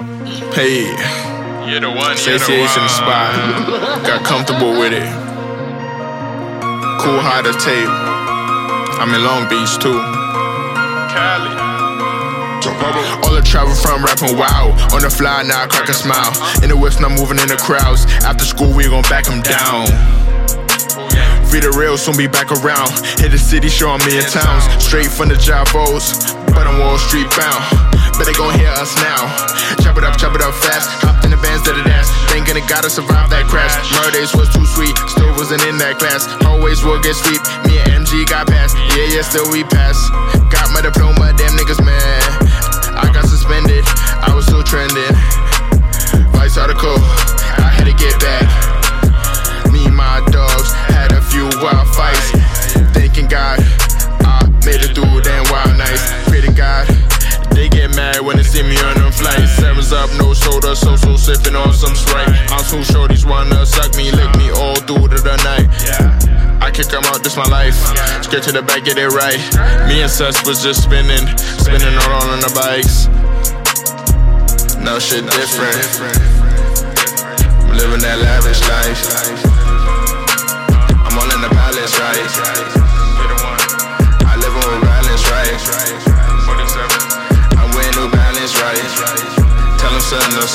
Hey, You're the one. The satiation one. spot. Got comfortable with it. Cool high to tape. I'm in Long Beach too. Cali. All the travel from rapping wow. On the fly now, I crack a smile. In the whips, now moving in the crowds. After school, we gon' back 'em down. Feed the real, soon be back around. Hit the city, showing me in towns. Straight from the Javos, but I'm Wall Street bound. Bet they gon' hear us now. Chop it up, chop it up fast. Hopped in the bands that it dance. Thinking it gotta survive that crash. Murdays was too sweet, still wasn't in that class. Always will get sweep. Me and MG got past. Yeah, yeah, still we pass. Got my diploma, damn niggas man. Wanna suck me, lick me all through to the night. I kick 'em out, this my life. Straight to the back, get it right. Me and Sus was just spinning, spinning around on the bikes. No shit different. I'm living that lavish life. I'm all in the palace, right? I live on balance, right? 47. I'm wearing new balance, right? Tell them something no